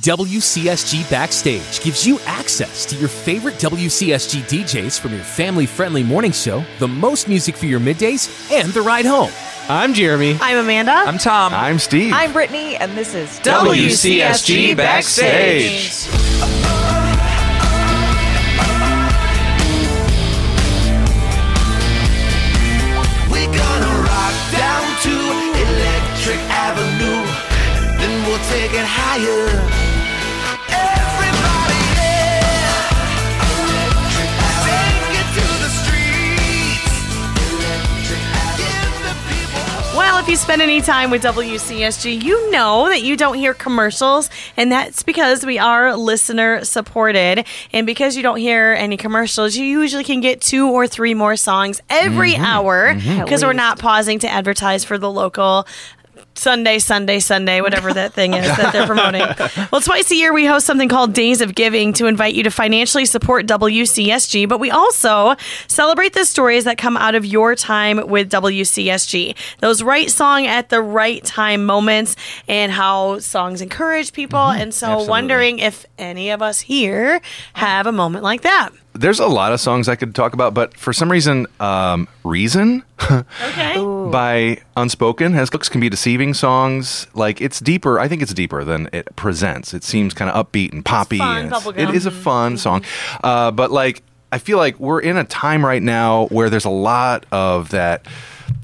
WCSG Backstage gives you access to your favorite WCSG DJs from your family friendly morning show, the most music for your middays, and the ride home. I'm Jeremy. I'm Amanda. I'm Tom. I'm Steve. I'm Brittany, and this is WCSG Backstage. We're gonna rock down to Electric Avenue, and then we'll take it higher. If you spend any time with WCSG, you know that you don't hear commercials, and that's because we are listener supported. And because you don't hear any commercials, you usually can get two or three more songs every mm-hmm. hour mm-hmm. because we're not pausing to advertise for the local. Sunday, Sunday, Sunday, whatever that thing is that they're promoting. Well, twice a year we host something called Days of Giving to invite you to financially support WCSG, but we also celebrate the stories that come out of your time with WCSG. Those right song at the right time moments and how songs encourage people. Mm-hmm. and so absolutely. wondering if any of us here have a moment like that. There's a lot of songs I could talk about, but for some reason, um, Reason Okay. by Unspoken has looks can be deceiving songs. Like it's deeper. I think it's deeper than it presents. It seems kind of upbeat and poppy. fun, and it's- it is a fun song, uh, but like I feel like we're in a time right now where there's a lot of that.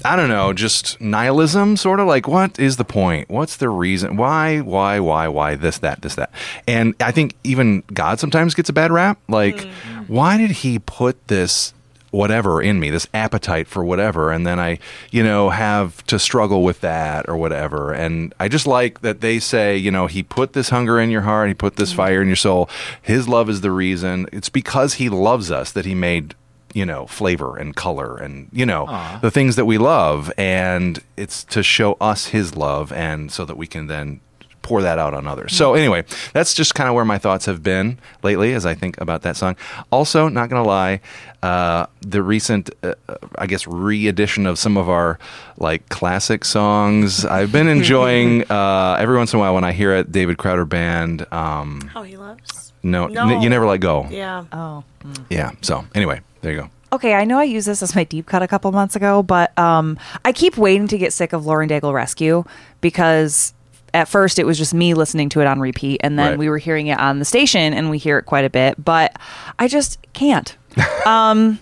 I don't know, just nihilism, sort of like, what is the point? What's the reason? Why, why, why, why, this, that, this, that? And I think even God sometimes gets a bad rap. Like, why did he put this whatever in me, this appetite for whatever, and then I, you know, have to struggle with that or whatever. And I just like that they say, you know, he put this hunger in your heart, he put this mm-hmm. fire in your soul. His love is the reason. It's because he loves us that he made you know flavor and color and you know the things that we love and it's to show us his love and so that we can then pour that out on others so anyway that's just kind of where my thoughts have been lately as i think about that song also not gonna lie uh, the recent uh, uh, i guess re-edition of some of our like classic songs i've been enjoying uh, every once in a while when i hear it david crowder band um, How he loves. no, No. N- you never let go Yeah. Oh. yeah so anyway there you go Okay, I know I used this as my deep cut a couple months ago, but um, I keep waiting to get sick of Lauren Daigle Rescue because at first it was just me listening to it on repeat, and then Right. we were hearing it on the station, and we hear it quite a bit, but I just can't. um,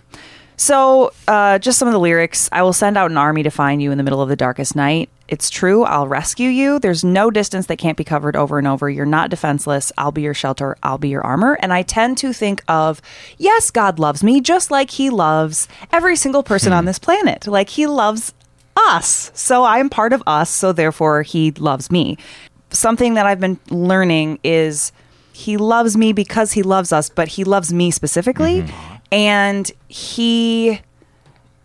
so, uh, just some of the lyrics. I will send out an army to find you in the middle of the darkest night. It's true, I'll rescue you. There's no distance that can't be covered over and over. You're not defenseless. I'll be your shelter. I'll be your armor. And I tend to think of, yes, God loves me just like he loves every single person on this planet. Like he loves us. So I'm part of us. So therefore, he loves me. Something that I've been learning is he loves me because he loves us, but he loves me specifically. Mm-hmm. And he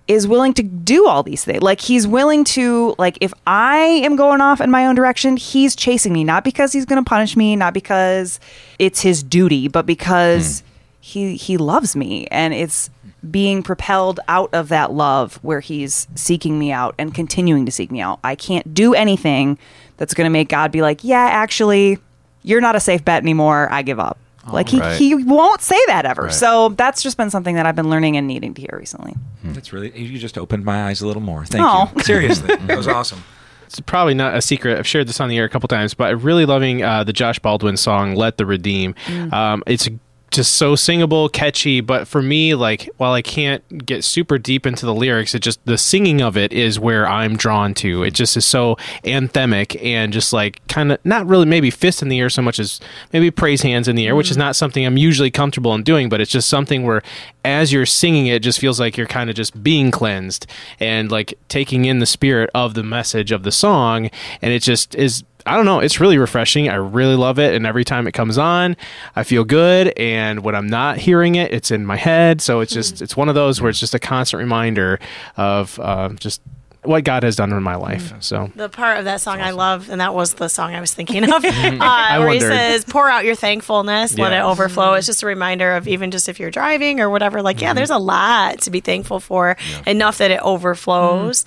is willing to do all these things. Like he's willing to like if I am going off in my own direction, he's chasing me not because he's going to punish me, not because it's his duty, but because hmm. he he loves me and it's being propelled out of that love where he's seeking me out and continuing to seek me out. I can't do anything that's going to make God be like, "Yeah, actually, you're not a safe bet anymore. I give up." like he, Right. he won't say that ever. Right. So that's just been something that I've been learning and needing to hear recently. That's really you just opened my eyes a little more. Thank Aw. you. Seriously, that was awesome. It's probably not a secret. I've shared this on the air a couple times, but I'm really loving uh, the Josh Baldwin song "Let the Redeemed." Um, it's just so singable, catchy. But for me, like while I can't get super deep into the lyrics, it just the singing of it is where I'm drawn to. It just is so anthemic and just like kind of not really maybe fist in the air so much as maybe praise hands in the air, which is mm-hmm. not something I'm usually comfortable in doing. But it's just something where as you're singing it, it just feels like you're kind of just being cleansed and like taking in the spirit of the message of the song, and it just is. I don't know. It's really refreshing. I really love it. And every time it comes on, I feel good. And when I'm not hearing it, it's in my head. So it's just, it's one of those where it's just a constant reminder of uh, just what God has done in my life. So The part of that song I love, and that was the song I was thinking of, uh, where he says, "Pour out your thankfulness, let it Yeah. overflow." It's just a reminder of even just if you're driving or whatever. Like, yeah, there's a lot to be thankful for, enough that it overflows.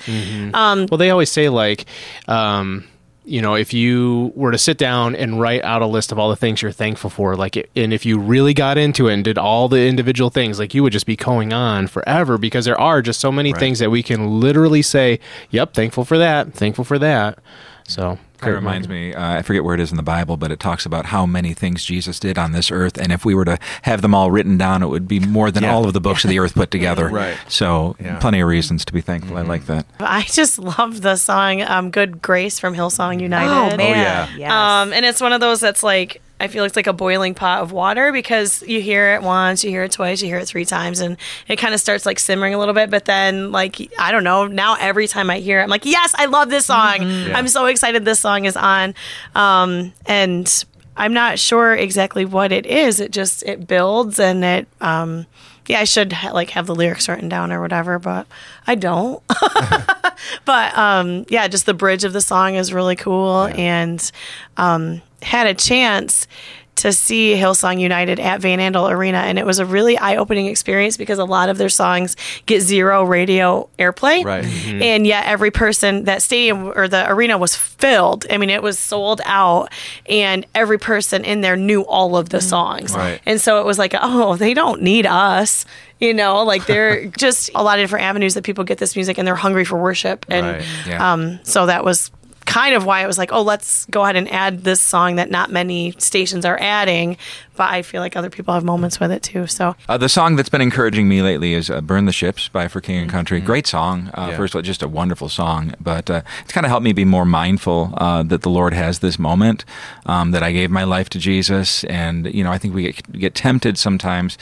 Um, Well, they always say like, um, you know, if you were to sit down and write out a list of all the things you're thankful for, like, it, and if you really got into it and did all the individual things, like, you would just be going on forever because there are just so many things that we can literally say, "Yep, thankful for that, thankful for that." So It reminds me, uh, I forget where it is in the Bible, but it talks about how many things Jesus did on this earth. And if we were to have them all written down, it would be more than Yeah. all of the books of the earth put together. Right. So, Yeah. plenty of reasons to be thankful. I like that. I just love the song um, "Good Grace" from Hillsong United. Oh man, yeah. yes. Um, and it's one of those that's like I feel it's like a boiling pot of water because you hear it once, you hear it twice, you hear it three times, and it kind of starts like simmering a little bit. But then, like I don't know, now every time I hear it, I'm like, yes, I love this song. I'm so excited this song is on, um, and I'm not sure exactly what it is. It just it builds and it. Um, yeah, I should ha- like have the lyrics written down or whatever, but I don't. but um, yeah, just the bridge of the song is really cool, and um, had a chance to see Hillsong United at Van Andel Arena, and it was a really eye-opening experience because a lot of their songs get zero radio airplay, Right. and yet every person that stadium or the arena was filled. I mean, it was sold out, and every person in there knew all of the songs, Right. and so it was like, oh, they don't need us. You know, like they're just a lot of different avenues that people get this music and they're hungry for worship. And Right. Yeah. um, so that was kind of why it was like, oh, let's go ahead and add this song that not many stations are adding. But I feel like other people have moments with it too. So Uh, the song that's been encouraging me lately is uh, "Burn the Ships" by For King and Country. Great song. Uh, Yeah. First of all, just a wonderful song. But uh, it's kind of helped me be more mindful uh, that the Lord has this moment um, that I gave my life to Jesus, and you know, I think we get, get tempted sometimes.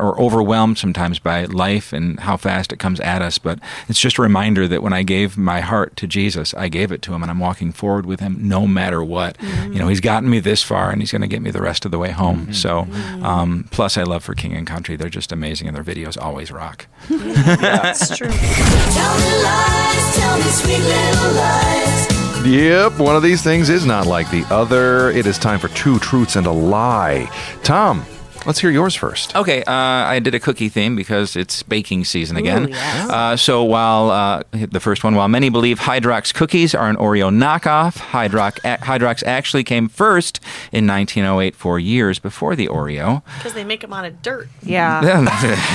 Or overwhelmed sometimes by life and how fast it comes at us. But it's just a reminder that when I gave my heart to Jesus, I gave it to Him and I'm walking forward with Him no matter what. You know, He's gotten me this far and He's going to get me the rest of the way home. So, um, plus, I love for King and Country. They're just amazing and their videos always rock. that's true. Tell me lies, tell me sweet little lies. Yep, one of these things is not like the other. It is time for two truths and a lie. Tom, let's hear yours first. Okay, uh, I did a cookie theme because it's baking season again. yes. uh, so while uh, the first one, while many believe Hydrox cookies are an Oreo knockoff, Hydrox, Hydrox actually came first in 1908, four years before the Oreo. Because they make them out of dirt. yeah,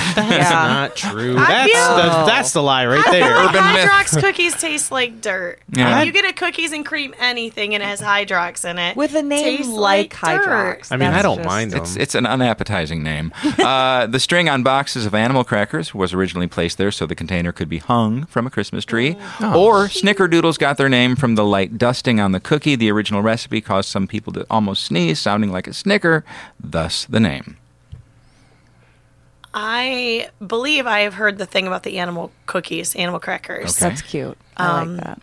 That's yeah. not true. That's feel- the, that's the lie right I there. like Urban myth. Hydrox cookies taste like dirt. Yeah. If you get a cookies and cream anything and it has Hydrox in it. With a name tastes like dirt. Hydrox. I mean, I don't just- mind them. It's, it's an unappetizing name. uh, the string on boxes of animal crackers was originally placed there so the container could be hung from a Christmas tree. Or snickerdoodles got their name from the light dusting on the cookie. The original recipe caused some people to almost sneeze, sounding like a snicker, thus the name. I believe I have heard the thing about the animal cookies, animal crackers. That's cute. I Um, like that.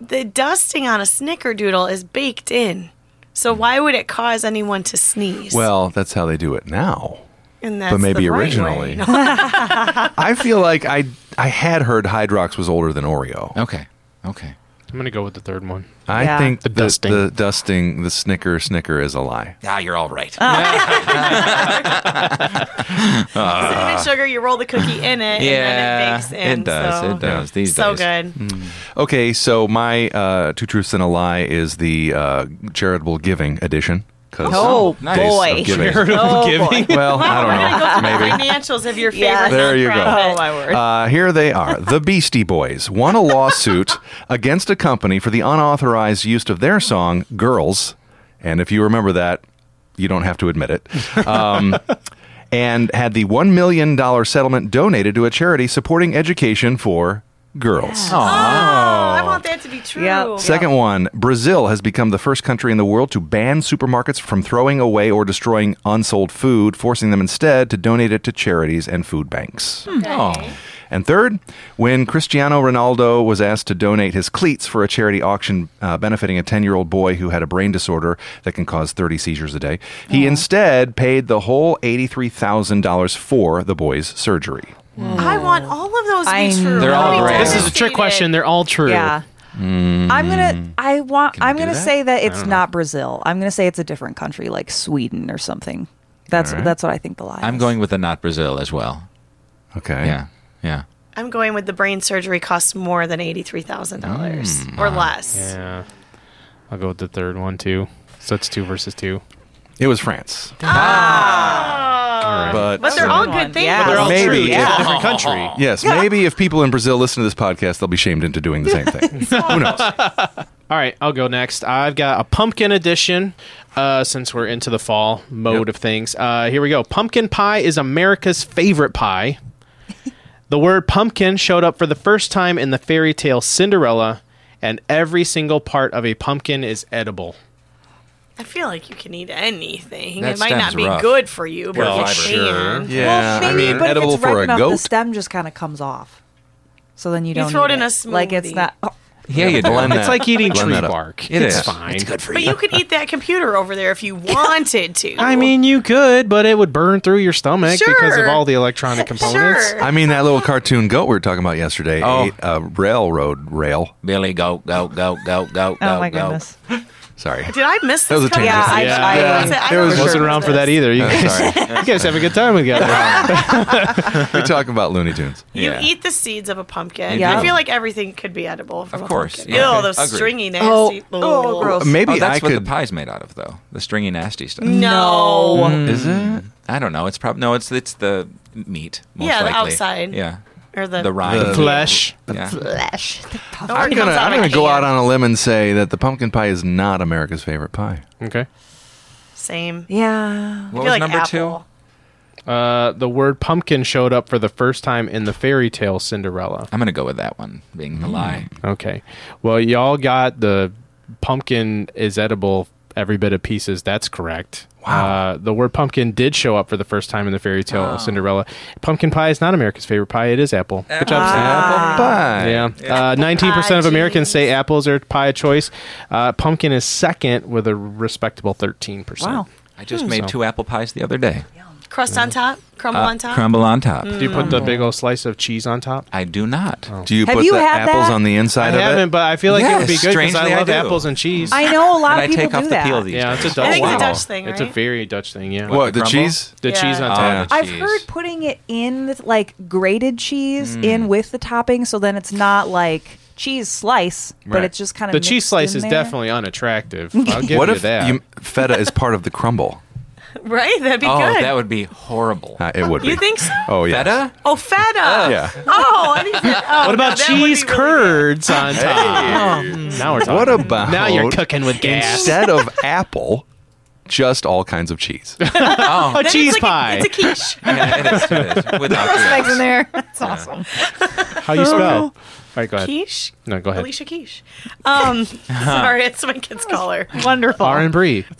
The dusting on a snickerdoodle is baked in. So why would it cause anyone to sneeze? Well, that's how they do it now. and that's but maybe the right originally. way. I feel like I I had heard Hydrox was older than Oreo. Okay. Okay. I'm gonna go with the third one. I Yeah. think The the, dusting. the dusting, the snicker, snicker is a lie. Ah, you're all right. Cinnamon sugar, you roll the cookie in it, and then it bakes in. it does. so- it does. These So days. good. Okay, so my uh, two truths and a lie is the uh, charitable giving edition. 'Cause Oh, days boy. of giving. Oh, boy. Well, I We're gonna go don't through know. Maybe. the financials of your favorite. Yes. There you go. Oh, my word. Uh, here they are. The Beastie Boys won a lawsuit against a company for the unauthorized use of their song "Girls," and if you remember that, you don't have to admit it. Um, and had the one million dollar settlement donated to a charity supporting education for girls. Oh, I want that to be true. Yep. Second one, Brazil has become the first country in the world to ban supermarkets from throwing away or destroying unsold food, forcing them instead to donate it to charities and food banks. Oh. And third, when Cristiano Ronaldo was asked to donate his cleats for a charity auction uh, benefiting a 10 year old boy who had a brain disorder that can cause 30 seizures a day, he instead paid the whole $83,000 for the boy's surgery. I hmm. want all of those to I be true. They're all I'll be great. This is a trick devastated. question. They're all true. Yeah. Hmm. I'm gonna. I want. Can you I'm do gonna that? say that it's not Brazil. I'm gonna say it's a different country, like Sweden or something. That's All right. that's what I think the lie. I'm is. going with the not Brazil as well. Okay. Yeah. Yeah. I'm going with the brain surgery costs more than eighty-three thousand dollars Mm. or less. Yeah. I'll go with the third one too. So it's two versus two. It was France. Ah. Oh. But, But they're all good things. Yeah. They're all Maybe, true. yeah. It's a different country. Yes, maybe if people in Brazil listen to this podcast, they'll be shamed into doing the same thing. Who knows? All right, I'll go next. I've got a pumpkin edition uh, since we're into the fall mode Yep. of things. Uh, here we go. Pumpkin pie is America's favorite pie. the word pumpkin showed up for the first time in the fairy tale Cinderella, and every single part of a pumpkin is edible. I feel like you can eat anything. That it might not stem's be rough. good for you, but Well, you sure. can. Yeah, well, I maybe, mean, but edible if it's ripe for a enough, goat. the stem just kind of comes off. So then you You don't You throw it eat in a smoothie. Like it's smoothie. not. oh, Yeah, you do. Blend It's that- like eating blend tree that up. bark. It it's is. fine. It's good for you. But you could eat that computer over there if you wanted to. I mean, you could, but it would burn through your stomach because of Sure. all the electronic components. Sure. I mean, that little cartoon goat we were talking about yesterday Oh. ate a railroad rail. Billy, go, go, go, go, go, go, Oh my go. goodness. Sorry. Did I miss this? That was a coming? tangent. Yeah, I, Yeah. I, Yeah. Was it- I There was- don't Wasn't remember around for that either. Oh, you Oh, guys, you guys have a good time together. we talk about Looney Tunes. You Yeah. eat the seeds of a pumpkin. Yeah. I feel like everything could be edible from Of course, pumpkin. yeah. Ew, those Agreed. stringy Oh, nasty. oh, oh gross. Oh, maybe Oh, I that's what could. the pie's made out of, though. The stringy, nasty stuff. No. Mm. Is it? I don't know. It's probably no. It's it's the meat. Most Yeah, the likely. outside. Yeah, Or the, the rind. The Flesh. Yeah. Flesh. Or I'm it gonna I'm gonna go out on a limb and say that the pumpkin pie is not America's favorite pie. Okay. Same. Yeah. What was like number apple. Uh, the word pumpkin showed up for the first time in the fairy tale Cinderella. I'm gonna go with that one being the lie. Okay. Well, y'all got the pumpkin is edible every bit of pieces. That's correct. Wow. Uh, the word pumpkin did show up for the first time in the fairy tale of Cinderella. Pumpkin pie is not America's favorite pie. It is apple. Good job, Sam. Apple pie. Yeah. Uh, 19% of Pie, Americans jeez. say apples are pie of choice. Uh, pumpkin is second with a respectable 13%. Wow. I just made So- two apple pies the other day. Crust on top? Crumble Uh, on top? Crumble on top. Do you put the mm. big old slice of cheese on top? I do not. Oh. Do you Have put you the had apples that? on the inside I of haven't, it? but I feel like it would be Yes, good because strangely I I love do. apples and cheese. I know a lot And of I people take do off the that. peel these yeah, it's a Dutch I think it's a thing. Dutch thing, It's a right? very Dutch thing, yeah. What the crumble? cheese? The Yeah. cheese on Oh, top. Ah, the I've cheese. heard putting it in with like grated cheese mm. in with the topping, so then it's not like cheese slice, but Right. it's just kind of the cheese slice is definitely unattractive. I'll give What you if that. you, feta is part of the crumble? Right? That'd be Oh, good. that would be horrible. Uh, it would be. you think so? Oh yeah. Feta? Oh, feta. Yeah. Oh, I think oh, what about no, that would be cheese really curds on top? Now we're talking. What about Now you're cooking with gas. Instead of apple, just all kinds of cheese. a. Then cheese it's like pie. A, it's a quiche. Yeah, it is. It is. Without the Eggs in there. That's awesome. How you spell? All right, go ahead. quiche? No, go ahead. Alicia Quiche. Um, sorry, it's my kid's color. Wonderful. R and Brie.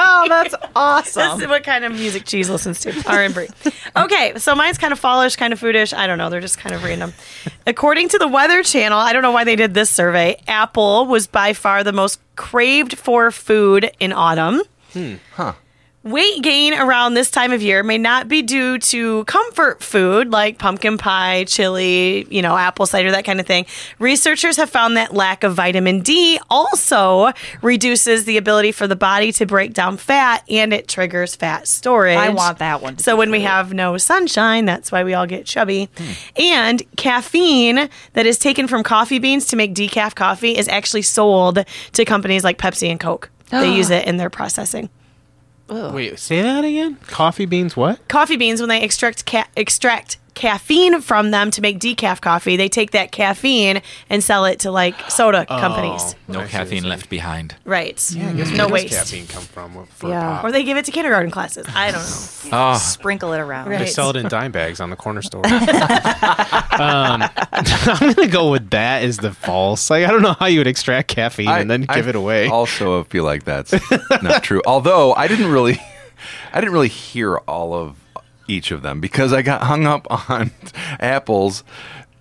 Oh, that's This awesome. is what kind of music cheese listens to. R and Brie. Okay, so mine's kind of fallish, kind of foodish. I don't know. They're just kind of random. According to the Weather Channel, I don't know why they did this survey. Apple was by far the most craved for food in autumn. Weight gain around this time of year may not be due to comfort food like pumpkin pie, chili, you know, apple cider, that kind of thing. Researchers have found that lack of vitamin D also reduces the ability for the body to break down fat and it triggers fat storage. I want that one So when we have no sunshine, that's why we all get chubby. And caffeine that is taken from coffee beans to make decaf coffee is actually sold to companies like Pepsi and Coke. They ah. use it in their processing. Wait, say that again. Coffee beans. What? coffee beans when they extract ca- extract caffeine from them to make decaf coffee they take that caffeine and sell it to like soda companies No I caffeine left behind. right Where no does waste caffeine come from? For Yeah. pop? or they give it to kindergarten classes i don't know Oh, Sprinkle it around. Right. They sell it in dime bags on the corner store. um, I'm gonna go with that as the false. Like I don't know how you would extract caffeine and then give it away. Also, feel like that's not true. Although I didn't really, I didn't really hear all of each of them because I got hung up on apples,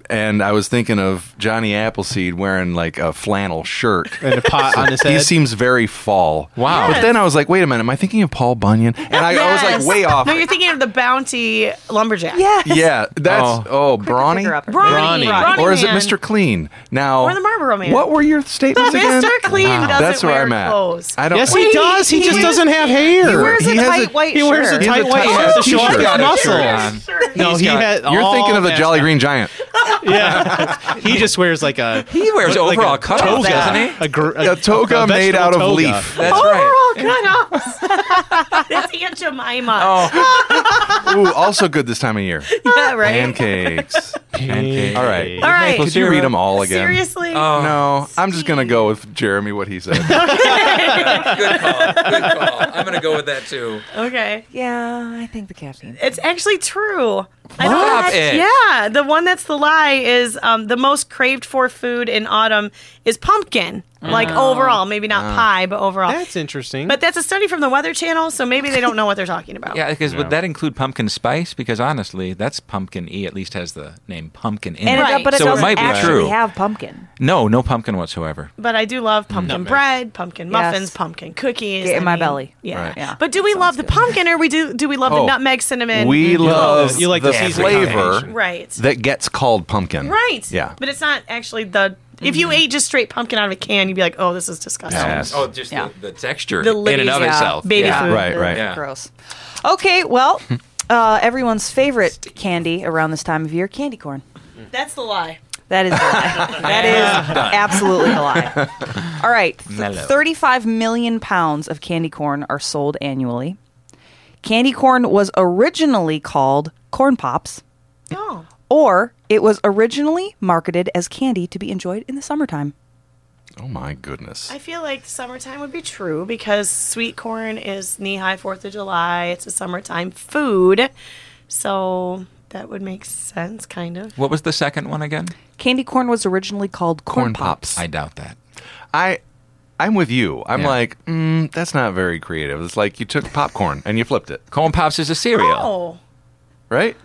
and I was thinking of Johnny Appleseed wearing like a flannel shirt. and a pot on his head. He seems very fall. Wow. But then I was like, wait a minute, am I thinking of Paul Bunyan? And I, I was like way off. no you're thinking of the bounty lumberjack Yeah. yeah, that's oh, oh Brawny. figure out her Brawny. Brawny. Brawny Or is it. Mr. Clean? Now, Or the Marlboro Man. What were your statements again? Mr. Clean doesn't That's where wear I'm at. clothes. I don't. yes, he does. He, he just wears- doesn't have hair. He wears He a has tight a- white he wears a tight white shirt to show t-shirt. off his Got a muscles. shirt. No, he got- had. You're thinking of the Jolly. Green Giant. Yeah, he just wears like a He wears like overall a cutoffs, toga, doesn't he? A, gr- A toga a made out of toga. leaf. That's right. Overall cutoffs. That's Aunt Jemima. Oh, Ooh, also good this time of year. yeah, right. Pancakes. Pancakes. All right. All right. Could you read them all again? Seriously? Oh. No, I'm just gonna go with Jeremy what he said. good call. Good call. I'm going to go with that too. Okay. Yeah, I think the caffeine. It's actually true. I don't it. Yeah, the one that's the lie is um, the most craved for food in autumn is pumpkin. Like oh. overall, maybe not uh. pie, but overall. That's interesting. but that's a study from the Weather Channel, so maybe they don't know what they're talking about. Yeah, because would that include pumpkin spice? Because honestly, that's pumpkin E. At least has the name pumpkin in And it. Right. but it So it doesn't might be actually true. have pumpkin. No, no pumpkin whatsoever. But I do love pumpkin Nutmeg. bread, pumpkin muffins, Yes. pumpkin cookies. Get in I my mean, belly. Yeah. Right. Yeah. But do we love the pumpkin or we do do we love the Oh. nutmeg cinnamon? We love You like the the seasoning flavor combination. right. that gets called pumpkin. right. Yeah. But it's not actually the if you ate just straight pumpkin out of a can, you'd be like, "Oh, this is disgusting." Yes. Oh, just Yeah. the, the texture The in and of lazy- itself. Baby yeah. food. Right, right. Yeah. Gross. Okay, well, uh, everyone's favorite candy around this time of year, candy corn. That's the lie. That is the lie. that is absolutely the lie. All right. th- Mellow. 35 million pounds of candy corn are sold annually. Candy corn was originally called corn pops, Oh. or it was originally marketed as candy to be enjoyed in the summertime. Oh my goodness. I feel like summertime would be true because sweet corn is knee high Fourth of July. It's a summertime food, so that would make sense, kind of. What was the second one again? Candy corn was originally called corn, Corn pops. Pops. I doubt that. I I'm with you. I'm Yeah. like, mm, that's not very creative. It's like you took popcorn and you flipped it, Corn Pops is a cereal. Oh, right?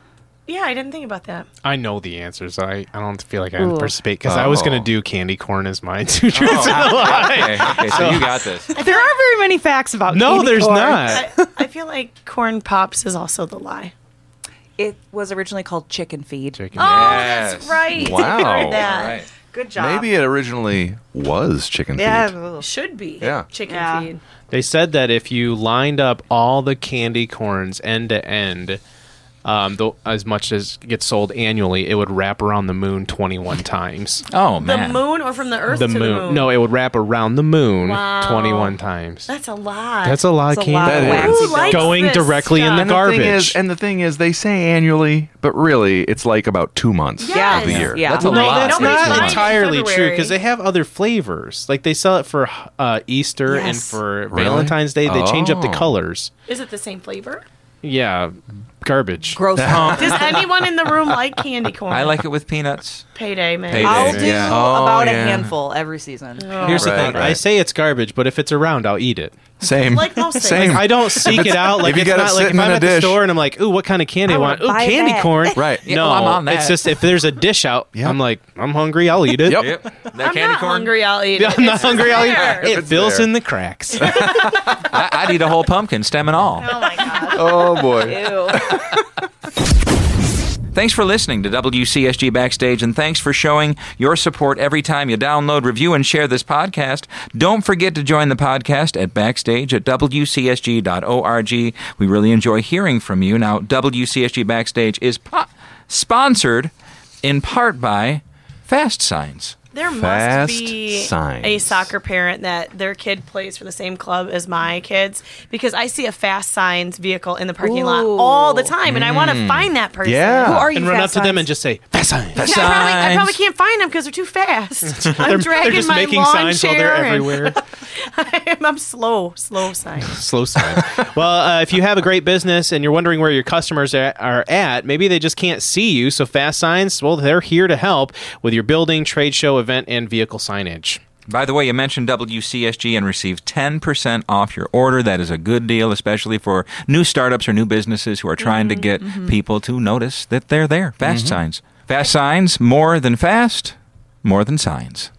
Yeah, I didn't think about that. I know the answers. I, I don't feel like I Ooh. participate because I was Oh. going to do candy corn as mine. Two truths oh, and a lie. Okay, okay, so you got this. There aren't very many facts about No, candy there's corn. not. I, I feel like corn pops is also the lie. It was originally called chicken feed. Chicken. Oh, Yes. that's right. Wow. I heard that. All right. Good job. Maybe it originally was chicken feed. Yeah. Should be. Yeah. Chicken Yeah. feed. They said that if you lined up all the candy corns end to end, um, though as much as gets sold annually, it would wrap around the moon 21 times. Oh man, The moon or from the earth The to moon. the moon? No, it would wrap around the moon Wow. 21 times. That's a lot. That's a lot of That's a candy. lot of corn. waxy Who likes Going this directly in the stuff? And the garbage. is, and the thing is, they say annually, but really, it's like about two months Yes. of the year. Yeah. That's a no, lot. that's Nobody's not buying it in entirely true because they have other flavors. Like they sell it for uh, Easter and for Really? Valentine's Day. They change up the Oh. colors. Is it the same flavor? Yeah, garbage. Gross. Does anyone in the room like candy corn? I like it with peanuts. payday, man. Payday. I'll do Yeah. Oh, about yeah. a handful every season. Oh. Here's the Right, thing: I right. say it's garbage, but if it's around, I'll eat it. Same. Like most things. Same. I don't seek it out. Like if you it's got it not like if sitting I'm in a at the dish. store and I'm like, "Ooh, what kind of candy I, I want?" wanna Ooh, buy candy that. corn. Right. Yeah, no, well, I'm on it's that. just if there's a dish out, Yep. I'm like, I'm hungry. I'll eat it. Yep. Yep. That I'm candy not corn. hungry. I'll eat it. I'm not It's hungry. I'll eat there. it. It it's fills there. in the cracks. I, I'd eat a whole pumpkin, stem and all. Oh my god. oh boy. Ew. Thanks for listening to WCSG Backstage, and thanks for showing your support every time you download, review, and share this podcast. Don't forget to join the podcast at backstage at WCSG.org. We really enjoy hearing from you. Now, WCSG Backstage is po- sponsored in part by Fast Signs. There must be signs. a soccer parent that their kid plays for the same club as my kids because I see a fast signs vehicle in the parking lot all the time, and I want to find that person. Yeah. Who are you? and run up Fast to them and just say, "Fast sign." Yeah, I, probably, I probably can't find them because they're too fast. I'm They're, dragging they're just my making lawn signs while they're everywhere. I'm, I'm slow, slow sign. Slow sign. well, uh, if you have a great business and you're wondering where your customers are, are at, maybe they just can't see you. So Fast Signs, well, they're here to help with your building, trade show, event, and vehicle signage. By the way, you mentioned WCSG and received 10% off your order. That is a good deal, especially for new startups or new businesses who are trying to get people to notice that they're there. Fast signs. Fast signs, more than fast, more than signs.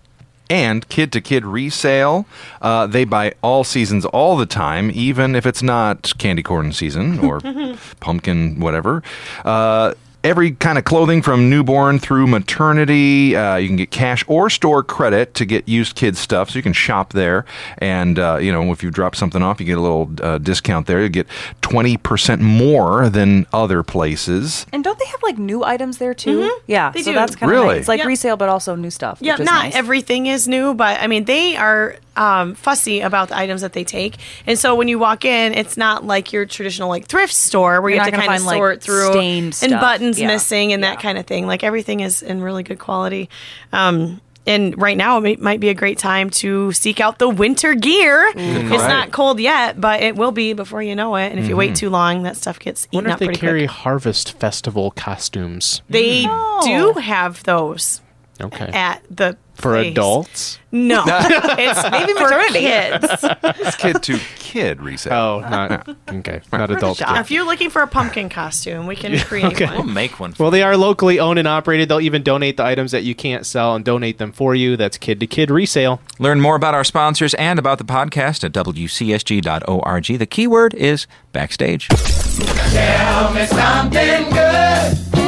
and kid to kid resale. Uh, they buy all seasons all the time, even if it's not candy corn season or pumpkin, whatever. Uh, every kind of clothing from newborn through maternity. Uh, you can get cash or store credit to get used kids stuff, so you can shop there. And uh, you know, if you drop something off, you get a little uh, discount there. You get twenty percent more than other places. And don't they have like new items there too? Yeah, They so do. that's kind of Really? nice. It's like Yep. resale, but also new stuff. Yeah, which is not nice. everything is new, but I mean, they are um, fussy about the items that they take. And so when you walk in, it's not like your traditional like thrift store where You're you have to kind of find, like, sort through stained and stuff. buttons Yeah. missing and Yeah. that kind of thing. Like everything is in really good quality. Um, and right now, it might be a great time to seek out the winter gear. It's not cold yet, but it will be before you know it. And if you wait too long, that stuff gets I eaten wonder if up they carry quick. Harvest Festival costumes. They Oh. do have those Okay. at the For place. adults? No, it's maybe for kids. It's kid to kid resale. Oh, not okay. Not adult. If you're looking for a pumpkin costume, we can create one. We'll one. make one. Well, they are locally owned and operated. They'll even donate the items that you can't sell and donate them for you. That's kid to kid resale. Learn more about our sponsors and about the podcast at wcsg.org. The keyword is backstage.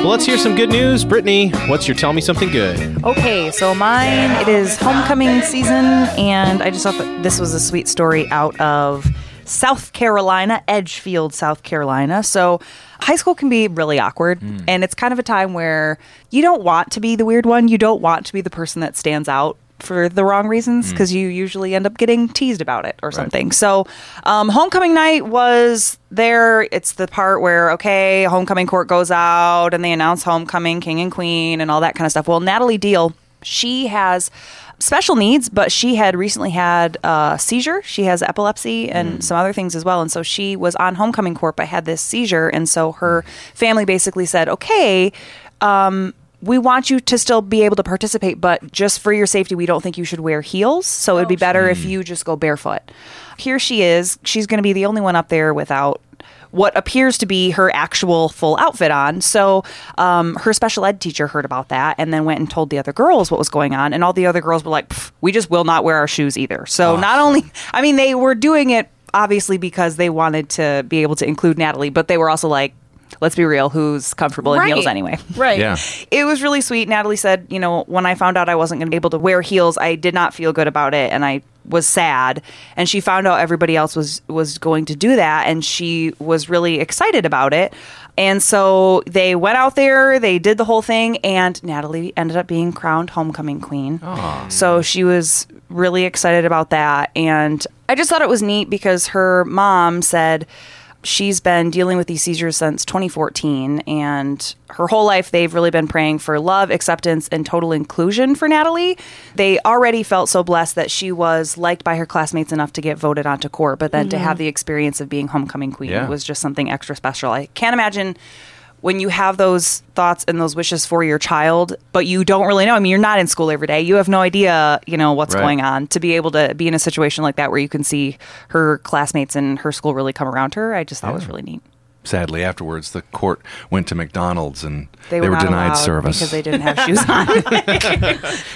Well, let's hear some good news. Brittany, what's your Tell Me Something Good? Okay, so mine it is homecoming season, and I just thought that this was a sweet story out of South Carolina, Edgefield, South Carolina. So high school can be really awkward, hmm. and it's kind of a time where you don't want to be the weird one. You don't want to be the person that stands out for the wrong reasons because you usually end up getting teased about it or something. So, um, homecoming night was there. It's the part where, okay, homecoming court goes out and they announce homecoming king and queen and all that kind of stuff. Well, Natalie Deal, she has special needs, but she had recently had a seizure. She has epilepsy and some other things as well. And so she was on homecoming court, but had this seizure. And so her family basically said, okay, um, we want you to still be able to participate, but just for your safety, we don't think you should wear heels. So it'd be better if you just go barefoot. Here she is. She's going to be the only one up there without what appears to be her actual full outfit on. So um, her special ed teacher heard about that and then went and told the other girls what was going on. And all the other girls were like, we just will not wear our shoes either. So not only, I mean, they were doing it obviously because they wanted to be able to include Natalie, but they were also like, let's be real, who's comfortable in heels anyway? Right. Yeah. it was really sweet. Natalie said, you know, when I found out I wasn't going to be able to wear heels, I did not feel good about it, and I was sad. And she found out everybody else was was going to do that, and she was really excited about it. And so they went out there, they did the whole thing, and Natalie ended up being crowned homecoming queen. So she was really excited about that. And I just thought it was neat because her mom said, she's been dealing with these seizures since 2014 and her whole life they've really been praying for love acceptance and total inclusion for natalie. They already felt so blessed that she was liked by her classmates enough to get voted onto court but then to have the experience of being homecoming queen Yeah. was just something extra special. I can't imagine when you have those thoughts and those wishes for your child, but you don't really know. I mean, you're not in school every day. You have no idea, you know, what's Right. going on. To be able to be in a situation like that where you can see her classmates and her school really come around her, I just thought was really neat. Sadly, afterwards, the court went to McDonald's and they, They, were, not denied service. because they didn't have shoes on.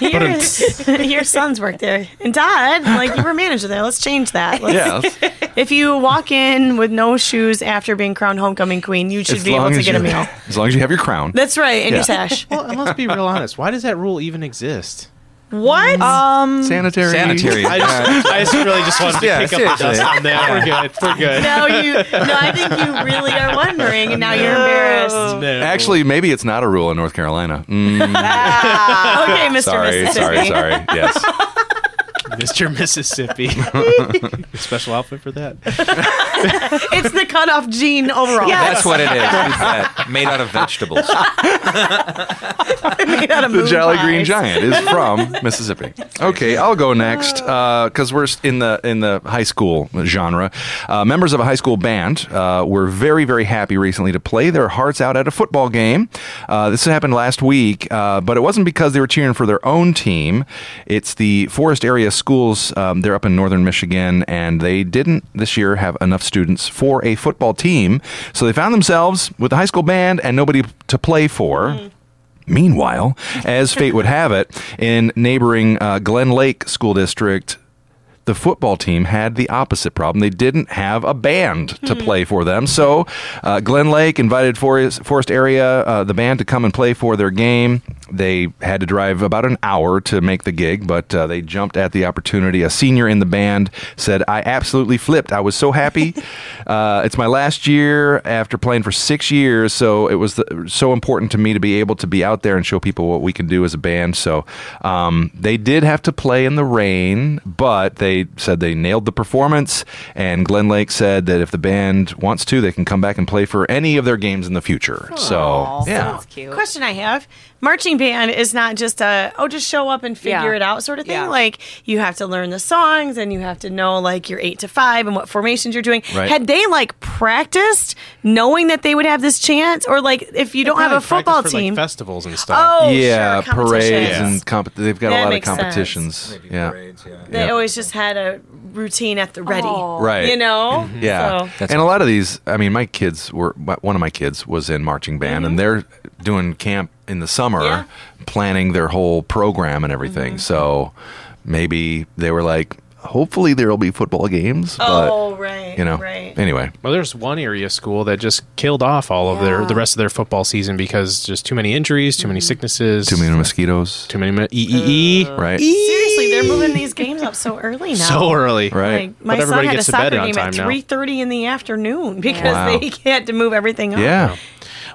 Your, your sons work there. And dad, like you were manager there. Let's change that. Let's- yeah, If you walk in with no shoes after being crowned homecoming queen, you should as be able to as get a meal. As long as you have your crown. That's right, and Yeah. your sash. Well, let's be real honest. Why does that rule even exist? What? Um, sanitary. Sanitary. I just, I just really just wanted to Yeah, pick up the seriously. dust on that. We're good. We're good. no, you. No, I think you really are wondering, and now you're embarrassed. No. Actually, maybe it's not a rule in North Carolina. Mm, Okay, Mr. sorry, Mississippi. sorry, sorry. Yes. Mr. Mississippi. Special outfit for that. It's the cutoff jean overall. That's what it is. It's that, made out of vegetables. Made out of the moon Jolly pies. Green Giant is from Mississippi. Okay, I'll go next because we're in the in the high school genre. Uh, members of a high school band uh, were very very happy recently to play their hearts out at a football game. Uh, this happened last week, uh, but it wasn't because they were cheering for their own team. It's the Forest Area Schools. Um, they're up in northern Michigan, and they didn't this year have enough students for a football team, so they found themselves with a high school band and nobody to play for. Meanwhile, as fate would have it, in neighboring uh, Glen Lake School District, the football team had the opposite problem. They didn't have a band to play for them. So uh, Glen Lake invited Forest, Forest area uh, the band to come and play for their game. They had to drive about an hour to make the gig, but uh, they jumped at the opportunity. A senior in the band said, "I absolutely flipped. I was so happy. uh, it's my last year after playing for six years, so it was the, so important to me to be able to be out there and show people what we can do as a band." So um, they did have to play in the rain, but they said they nailed the performance. And Glen Lake said that if the band wants to, they can come back and play for any of their games in the future. So yeah. That's cute. Question I have: Marching band is not just a oh, just show up and figure Yeah. it out sort of thing. Yeah. Like you have to learn the songs and you have to know like your eight to five and what formations you're doing. Right. Had they like practiced knowing that they would have this chance, or like if you don't have a football for, team? like, festivals and stuff. oh, yeah, sure, parades competitions. and comp- they've got That a lot of makes sense. competitions. Yeah. They Yeah. always just had a routine at the ready. Right. You know? Yeah, So- and a lot of these. I mean, my kids were. One of my kids was in marching band, and they're doing camp in the summer, Mm-hmm. Yeah. planning their whole program and everything. Mm-hmm. So maybe they were like, hopefully there will be football games. Oh, but, right. You know. Right. Anyway, Well, there's one area school that just killed off all of their the rest of their football season because just too many injuries, too many mm. sicknesses, too many mosquitoes. too many E E E. Right. Seriously, they're moving these games up so early now. So early, Right. Like, my But son had gets a soccer game at three thirty in the afternoon because Wow. they had to move everything up. Yeah.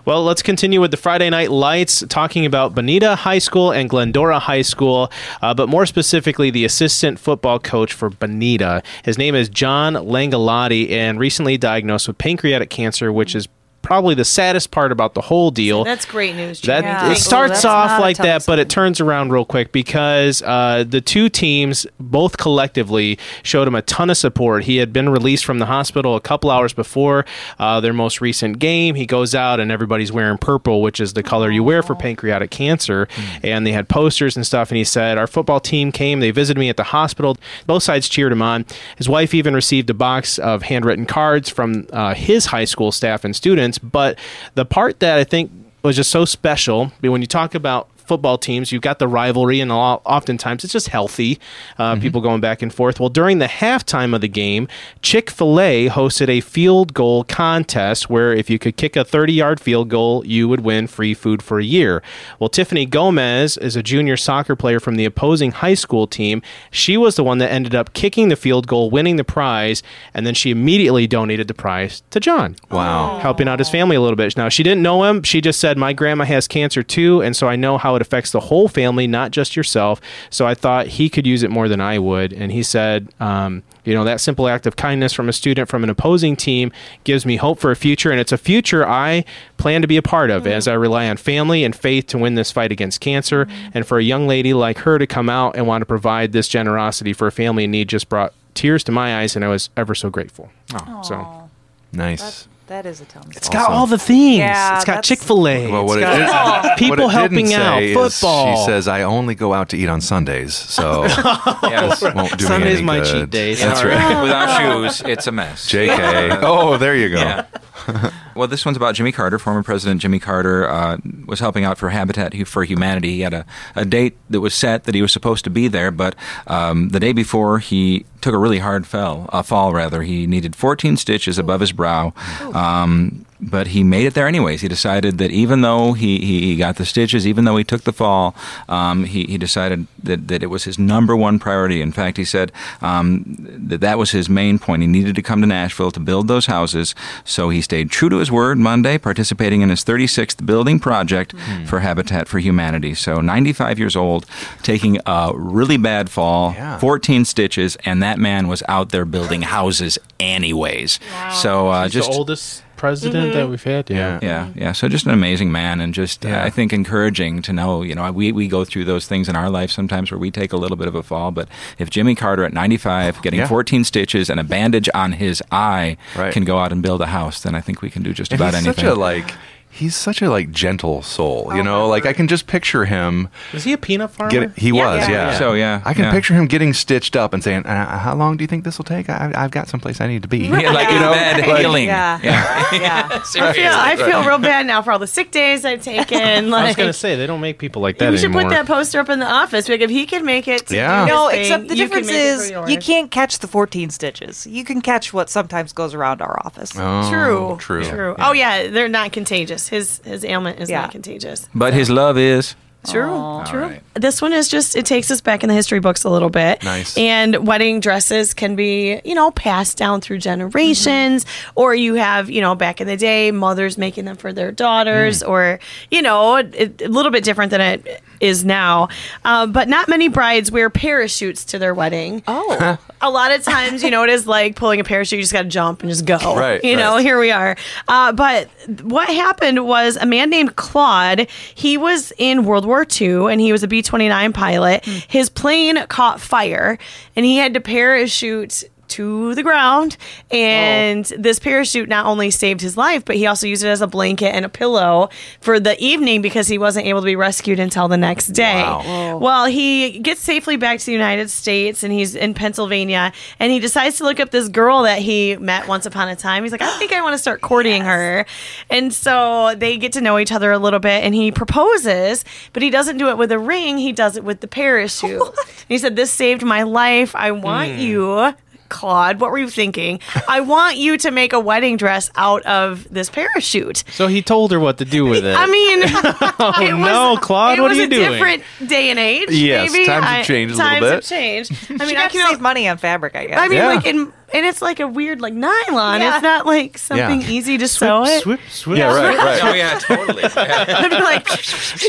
Well, let's continue with the Friday Night Lights, talking about Bonita High School and Glendora High School, uh, but more specifically, the assistant football coach for Bonita. His name is John Langalotti, and recently diagnosed with pancreatic cancer, which is probably the saddest part about the whole deal. That's great news. That Yeah. it starts that's off like that, but it turns around real quick because uh, the two teams, both collectively, showed him a ton of support. He had been released from the hospital a couple hours before uh, their most recent game. He goes out and everybody's wearing purple, which is the color you wear for pancreatic cancer. And they had posters and stuff. And he said, "Our football team came. They visited me at the hospital. Both sides cheered him on. His wife even received a box of handwritten cards from uh, his high school staff and students. But the part that I think was just so special. When you talk about football teams, you've got the rivalry, and lot- oftentimes it's just healthy, uh, people going back and forth. Well, during the halftime of the game, Chick fil A hosted a field goal contest where if you could kick a 30 yard field goal, you would win free food for a year. Well, Tiffany Gomez is a junior soccer player from the opposing high school team. She was the one that ended up kicking the field goal, winning the prize, and then she immediately donated the prize to John Wow. helping out his family a little bit. Now, she didn't know him. She just said, My grandma has cancer too. And so I know how it affects the whole family, not just yourself. So I thought he could use it more than I would. And he said, um, you know, that simple act of kindness from a student from an opposing team gives me hope for a future. And it's a future I plan to be a part of as I rely on family and faith to win this fight against cancer. And for a young lady like her to come out and want to provide this generosity for a family in need just brought tears to my eyes. And I was ever so grateful. Oh. So. Nice. That is a tell me. It's got all the things. Yeah, it's got that's- Chick Fil A. Well, what it, got what people it didn't helping out, say is football. She says, "I only go out to eat on Sundays, so Yes. won't do Sunday's me any my good." cheat days. That's right. Without shoes, it's a mess. Jk. Oh, there you go. Yeah. well, this one's about Jimmy Carter. Former President Jimmy Carter uh, was helping out for Habitat for Humanity. He had a, a date that was set that he was supposed to be there, but um, the day before he took a really hard fell, a fall rather. He needed 14 stitches above his brow. Um, but he made it there anyways. He decided that even though he, he, he got the stitches, even though he took the fall, um, he, he decided that, that it was his number one priority. In fact, he said um, that that was his main point. He needed to come to Nashville to build those houses. So he stayed true to his word Monday, participating in his 36th building project for Habitat for Humanity. So 95 years old, taking a really bad fall, Yeah. 14 stitches, and that man was out there building houses anyways. So uh, just the oldest president that we've had. Yeah. yeah, yeah. So just an amazing man, and just uh, Yeah. I think encouraging to know. You know, we we go through those things in our life sometimes where we take a little bit of a fall. But if Jimmy Carter at 95, getting Yeah. 14 stitches and a bandage on his eye, Right. can go out and build a house, then I think we can do just And about he's anything. such a like. He's such a like gentle soul. You know, like I can just picture him. Was he a peanut farmer? Get he was, Yeah. yeah. So, yeah, I can yeah. picture him getting stitched up and saying, uh, "How long do you think this will take? I, I've got someplace I need to be." Yeah, like in bed healing. Yeah. yeah. Yeah. I feel, I feel real bad now for all the sick days I've taken. I was gonna say they don't make people like that anymore. we should anymore. put that poster up in the office. Like, if he can make it, to Yeah. do No, thing, except the you can difference make it is for yours. you can't catch the 14 stitches. You can catch what sometimes goes around our office. Oh, True. True. True. Oh yeah, they're not contagious. His his ailment is Yeah. not contagious. But his love is. True. True. right. This one is just it takes us back in the history books a little bit. Nice. And wedding dresses can be, you know, passed down through generations or you have, you know, back in the day mothers making them for their daughters or, you know, it, a little bit different than it is now. Uh, but not many brides wear parachutes to their wedding. Oh. a lot of times, you know, it is like pulling a parachute. You just got to jump and just go. Right, You know, here we are. Uh, but what happened was a man named Claude, he was in World War II and he was a B 29 pilot. Hmm. His plane caught fire and he had to parachute to the ground and oh. this parachute not only saved his life but he also used it as a blanket and a pillow for the evening because he wasn't able to be rescued until the next day. Wow. well he gets safely back to the united states and he's in pennsylvania and he decides to look up this girl that he met once upon a time. He's like i think i want to start courting her. And so they get to know each other a little bit and he proposes but he doesn't do it with a ring he does it with the parachute. And he said this saved my life. I want hmm. you Claude, what were you thinking? I want you to make a wedding dress out of this parachute. so he told her what to do with it. I mean, oh no, Claude, it what was are you a doing? different day and age. Yes, maybe. times have changed a little times bit. Times have changed. I mean, you I got to can. save money on fabric, I guess. I mean, Yeah. like, in, and it's like a weird, like nylon. Yeah. It's not like something Yeah. easy to sew it. Swip, swip. Yeah, right, right. Oh yeah, totally. I'd be like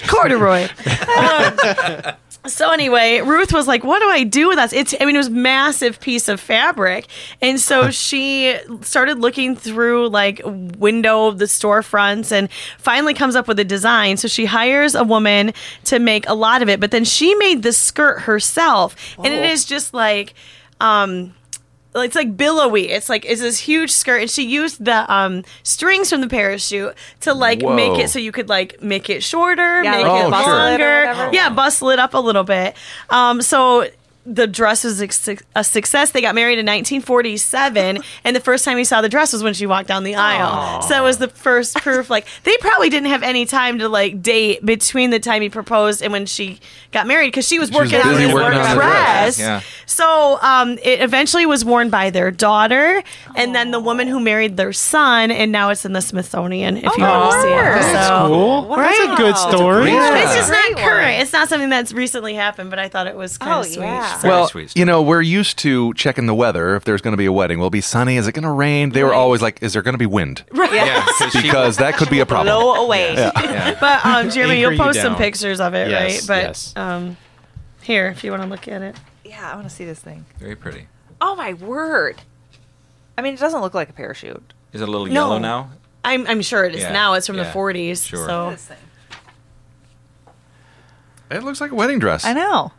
corduroy. Um, so anyway, Ruth was like, "What do I do with this?" It's, I mean, it was massive piece of fabric, and so she started looking through like window of the storefronts, and finally comes up with a design. So she hires a woman to make a lot of it, but then she made the skirt herself, and it is just like. um it's like billowy. It's like it's this huge skirt, and she used the um, strings from the parachute to like Whoa. make it so you could like make it shorter, Yeah, make like it bustle it or longer, whatever. yeah, bustle it up a little bit. Um, so the dress was a success. They got married in 1947, and the first time he saw the dress was when she walked down the aisle. So it was the first proof. Like they probably didn't have any time to like date between the time he proposed and when she got married because she was was working on busy this working on the dress. dress. Yeah. So um, it eventually was worn by their daughter, and then the woman who married their son, and now it's in the Smithsonian. If you want to see it, That's so. cool. That's a good story. Yeah. It's just not current. It's not something that's recently happened, but I thought it was kind Oh, of sweet. yeah. So- Well, sweet stuff. you know, we're used to checking the weather if there's going to be a wedding. Will it be sunny? Is it going to rain? They were always like, "Is there going to be wind?" Yeah, 'cause she- Because that could be a problem. Blow away. yeah. but um, Jeremy, Anchor you'll you post some pictures of it, Yes, right? But yes. um, here, if you want to look at it. Yeah, I want to see this thing. Very pretty. Oh my word! I mean, it doesn't look like a parachute. Is it a little No. yellow now? I'm, I'm sure it is Yeah, now. It's from yeah, the 40s. sure. So It looks like a wedding dress. I know.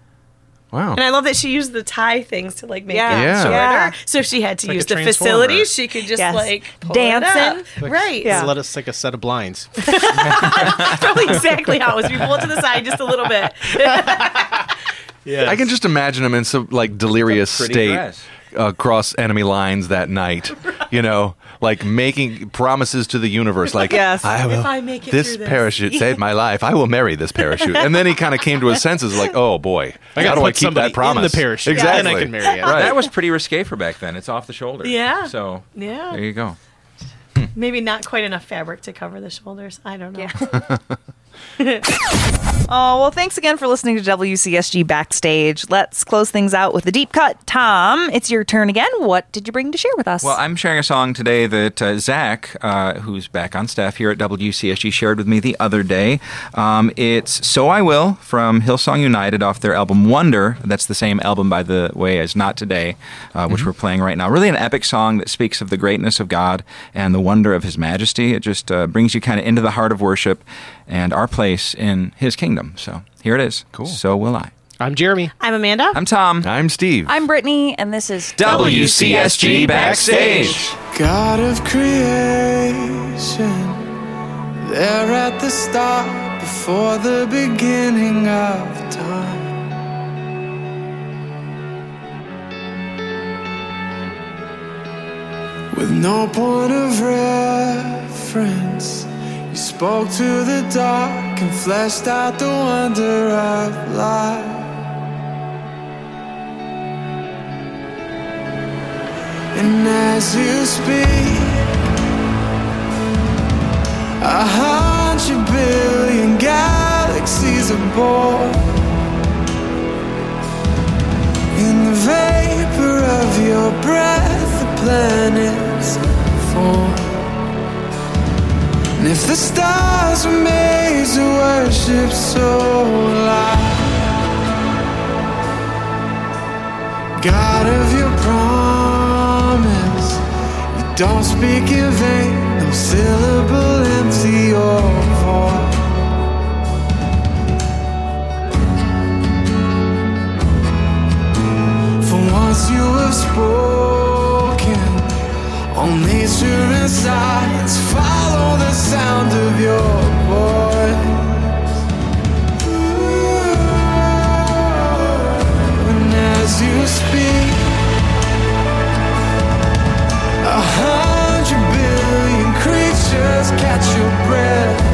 Wow. And I love that she used the tie things to like make Yeah. it Yeah. shorter. Yeah. So if she had to like use the facilities, she could just Yes. like pull Dancing. it up. right? Yeah. Let us like a set of blinds. Probably exactly how it was. We pull it to the side just a little bit. Yeah. I can just imagine him in some like delirious state dress. across enemy lines that night. You know, like making promises to the universe, like Yes. I will. If I make it this this." parachute saved my life. I will marry this parachute. And then he kind of came to his senses, like, oh boy, I gotta do keep somebody that promise? in the parachute. Exactly. Then I can marry it. Right. That was pretty risque for back then. It's off the shoulder. Yeah. So Yeah. there you go. Maybe not quite enough fabric to cover the shoulders. I don't know. Oh, well, thanks again for listening to WCSG Backstage. Let's close things out with a deep cut. Tom, it's your turn again. What did you bring to share with us? Well, I'm sharing a song today that uh, Zach, uh, who's back on staff here at WCSG, shared with me the other day. Um, it's So I Will from Hillsong United off their album Wonder. That's the same album, by the way, as Not Today, uh, which we're playing right now. Really an epic song that speaks of the greatness of God and the wonder of His majesty. It just uh, brings you kind of into the heart of worship and our place in His kingdom. So here it is. Cool. So will I. I'm Jeremy. I'm Amanda. I'm Tom. I'm Steve. I'm Brittany, and this is WCSG Backstage. God of creation, There at the start, before the beginning of time. With no point of reference, you spoke to the dark and fleshed out the wonder of life. And as you speak, a hundred billion galaxies are born in the vapor of your breath. The planets worship so loud, God of your promise, you don't speak in vain, no syllable empty or void. For once you have spoken, all nature and science follow the sound of your catch your breath.